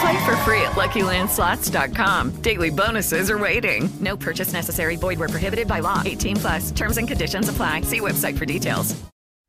Play for free at LuckyLandSlots.com. Daily bonuses are waiting. No purchase necessary. Void where prohibited by law. 18 plus. Terms and conditions apply. See website for details.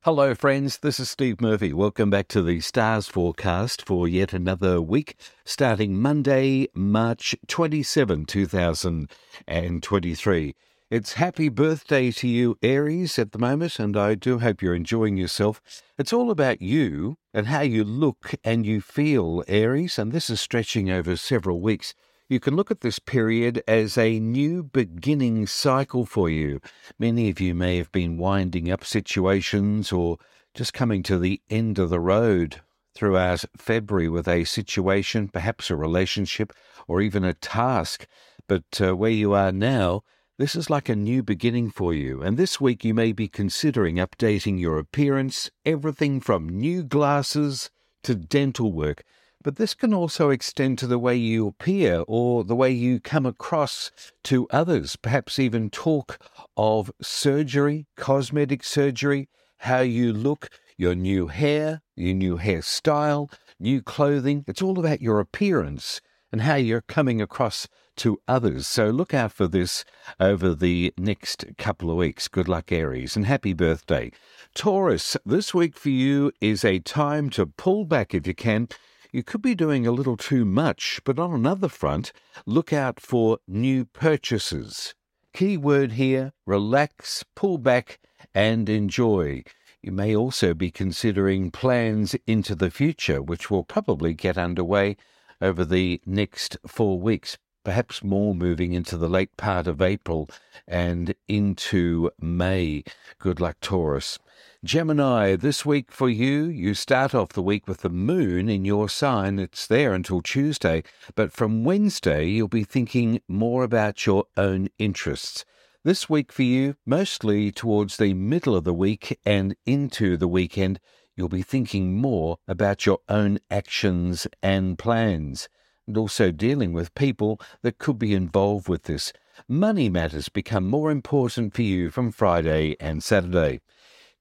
Hello, friends. This is Steve Murphy. Welcome back to the Stars forecast for yet another week, starting Monday, March 27, 2023. It's happy birthday to you, Aries, at the moment, and I do hope you're enjoying yourself. It's all about you and how you look and you feel, Aries, and this is stretching over several weeks. You can look at this period as a new beginning cycle for you. Many of you may have been winding up situations or just coming to the end of the road throughout February with a situation, perhaps a relationship, or even a task. But uh, where you are now, this is like a new beginning for you, and this week you may be considering updating your appearance, everything from new glasses to dental work. But this can also extend to the way you appear or the way you come across to others, perhaps even talk of surgery, cosmetic surgery, how you look, your new hair, your new hairstyle, new clothing. It's all about your appearance and how you're coming across to others. So look out for this over the next couple of weeks. Good luck, Aries, and happy birthday. Taurus, this week for you is a time to pull back if you can. You could be doing a little too much, but on another front, look out for new purchases. Key word here relax, pull back, and enjoy. You may also be considering plans into the future, which will probably get underway over the next four weeks perhaps more moving into the late part of April and into May. Good luck, Taurus. Gemini, this week for you, you start off the week with the moon in your sign. It's there until Tuesday, but from Wednesday, you'll be thinking more about your own interests. This week for you, mostly towards the middle of the week and into the weekend, you'll be thinking more about your own actions and plans and also dealing with people that could be involved with this. Money matters become more important for you from Friday and Saturday.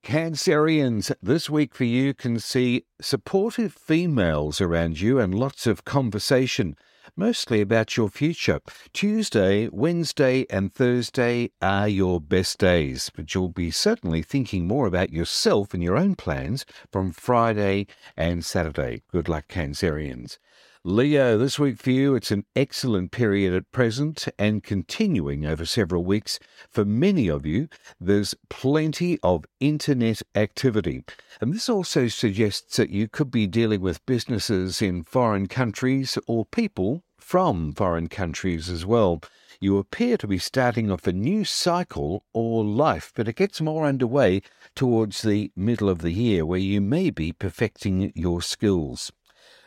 Cancerians, this week for you can see supportive females around you and lots of conversation, mostly about your future. Tuesday, Wednesday, and Thursday are your best days, but you'll be certainly thinking more about yourself and your own plans from Friday and Saturday. Good luck, Cancerians. Leo, this week for you, it's an excellent period at present and continuing over several weeks. For many of you, there's plenty of internet activity. And this also suggests that you could be dealing with businesses in foreign countries or people from foreign countries as well. You appear to be starting off a new cycle or life, but it gets more underway towards the middle of the year where you may be perfecting your skills.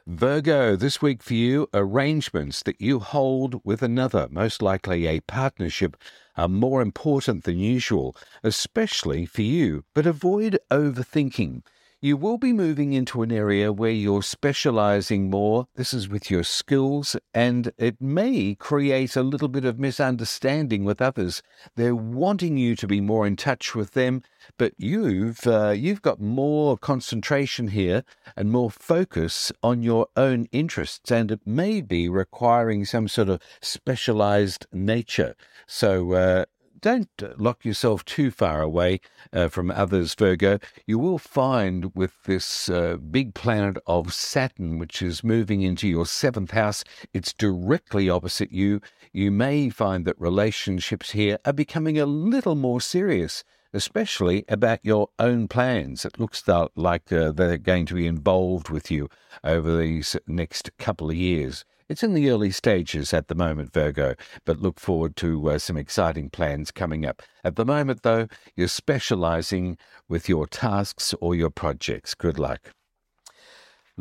Virgo, this week for you, arrangements that you hold with another, most likely a partnership, are more important than usual, especially for you, but avoid overthinking. You will be moving into an area where you're specializing more. This is with your skills, and it may create a little bit of misunderstanding with others. They're wanting you to be more in touch with them, but you've uh, you've got more concentration here and more focus on your own interests, and it may be requiring some sort of specialized nature. So uh, don't lock yourself too far away uh, from others, Virgo. You will find with this uh, big planet of Saturn, which is moving into your seventh house, it's directly opposite you. You may find that relationships here are becoming a little more serious. Especially about your own plans. It looks like uh, they're going to be involved with you over these next couple of years. It's in the early stages at the moment, Virgo, but look forward to uh, some exciting plans coming up. At the moment, though, you're specializing with your tasks or your projects. Good luck.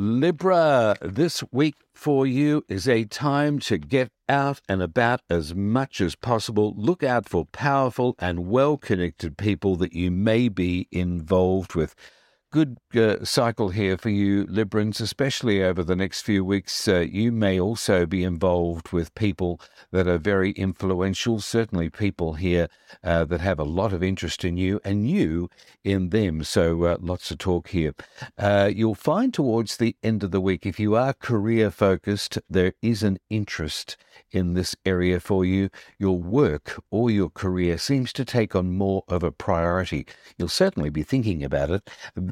Libra, this week for you is a time to get out and about as much as possible. Look out for powerful and well connected people that you may be involved with good uh, cycle here for you, Librans, especially over the next few weeks. Uh, you may also be involved with people that are very influential, certainly people here uh, that have a lot of interest in you and you in them. So uh, lots of talk here. Uh, you'll find towards the end of the week, if you are career focused, there is an interest in this area for you. Your work or your career seems to take on more of a priority. You'll certainly be thinking about it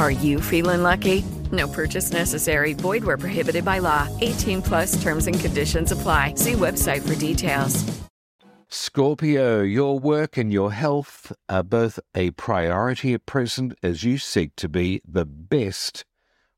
Are you feeling lucky? No purchase necessary. Void where prohibited by law. 18 plus terms and conditions apply. See website for details. Scorpio, your work and your health are both a priority at present as you seek to be the best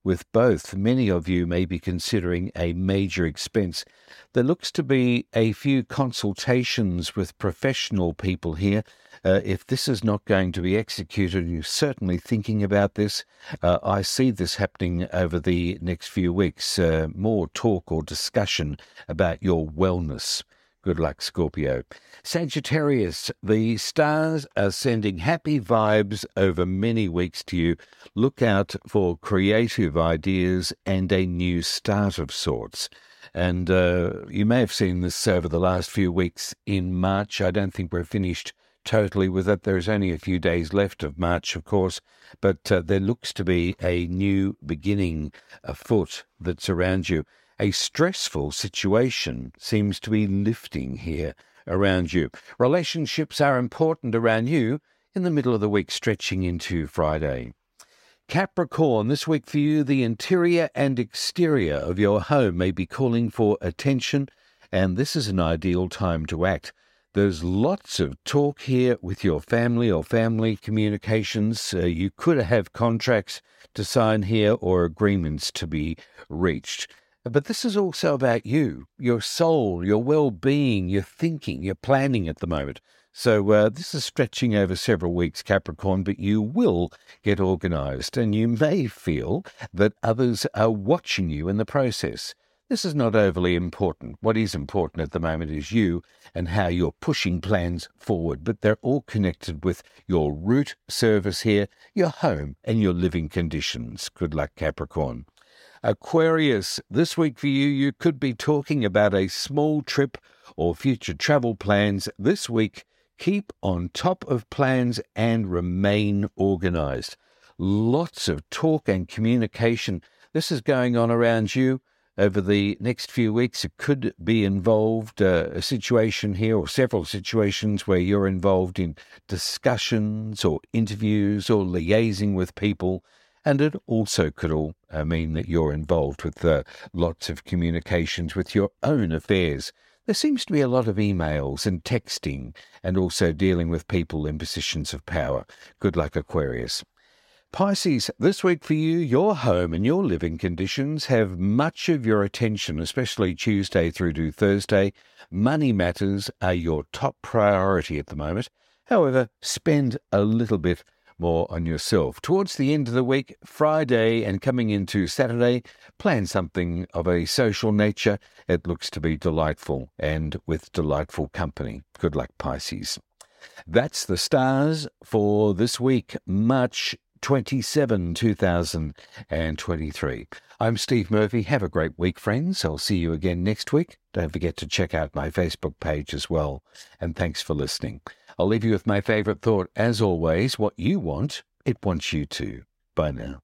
with both. Many of you may be considering a major expense. There looks to be a few consultations with professional people here uh, if this is not going to be executed, you're certainly thinking about this. Uh, I see this happening over the next few weeks. Uh, more talk or discussion about your wellness. Good luck, Scorpio. Sagittarius, the stars are sending happy vibes over many weeks to you. Look out for creative ideas and a new start of sorts. And uh, you may have seen this over the last few weeks in March. I don't think we're finished totally with it. There's only a few days left of March, of course, but uh, there looks to be a new beginning afoot that's around you. A stressful situation seems to be lifting here around you. Relationships are important around you in the middle of the week, stretching into Friday. Capricorn, this week for you, the interior and exterior of your home may be calling for attention, and this is an ideal time to act. There's lots of talk here with your family or family communications. Uh, you could have contracts to sign here or agreements to be reached. But this is also about you, your soul, your well being, your thinking, your planning at the moment. So uh, this is stretching over several weeks, Capricorn, but you will get organized and you may feel that others are watching you in the process. This is not overly important. What is important at the moment is you and how you're pushing plans forward, but they're all connected with your root service here, your home, and your living conditions. Good luck, Capricorn. Aquarius, this week for you, you could be talking about a small trip or future travel plans this week. Keep on top of plans and remain organized. Lots of talk and communication. This is going on around you over the next few weeks. It could be involved uh, a situation here or several situations where you're involved in discussions or interviews or liaising with people. And it also could all uh, mean that you're involved with uh, lots of communications with your own affairs. There seems to be a lot of emails and texting and also dealing with people in positions of power. Good luck, Aquarius. Pisces, this week for you, your home and your living conditions have much of your attention, especially Tuesday through to Thursday. Money matters are your top priority at the moment. However, spend a little bit more on yourself. Towards the end of the week, Friday and coming into Saturday, plan something of a social nature. It looks to be delightful and with delightful company. Good luck, Pisces. That's the stars for this week. Much 27, 2023. I'm Steve Murphy. Have a great week, friends. I'll see you again next week. Don't forget to check out my Facebook page as well. And thanks for listening. I'll leave you with my favorite thought, as always what you want, it wants you to. Bye now.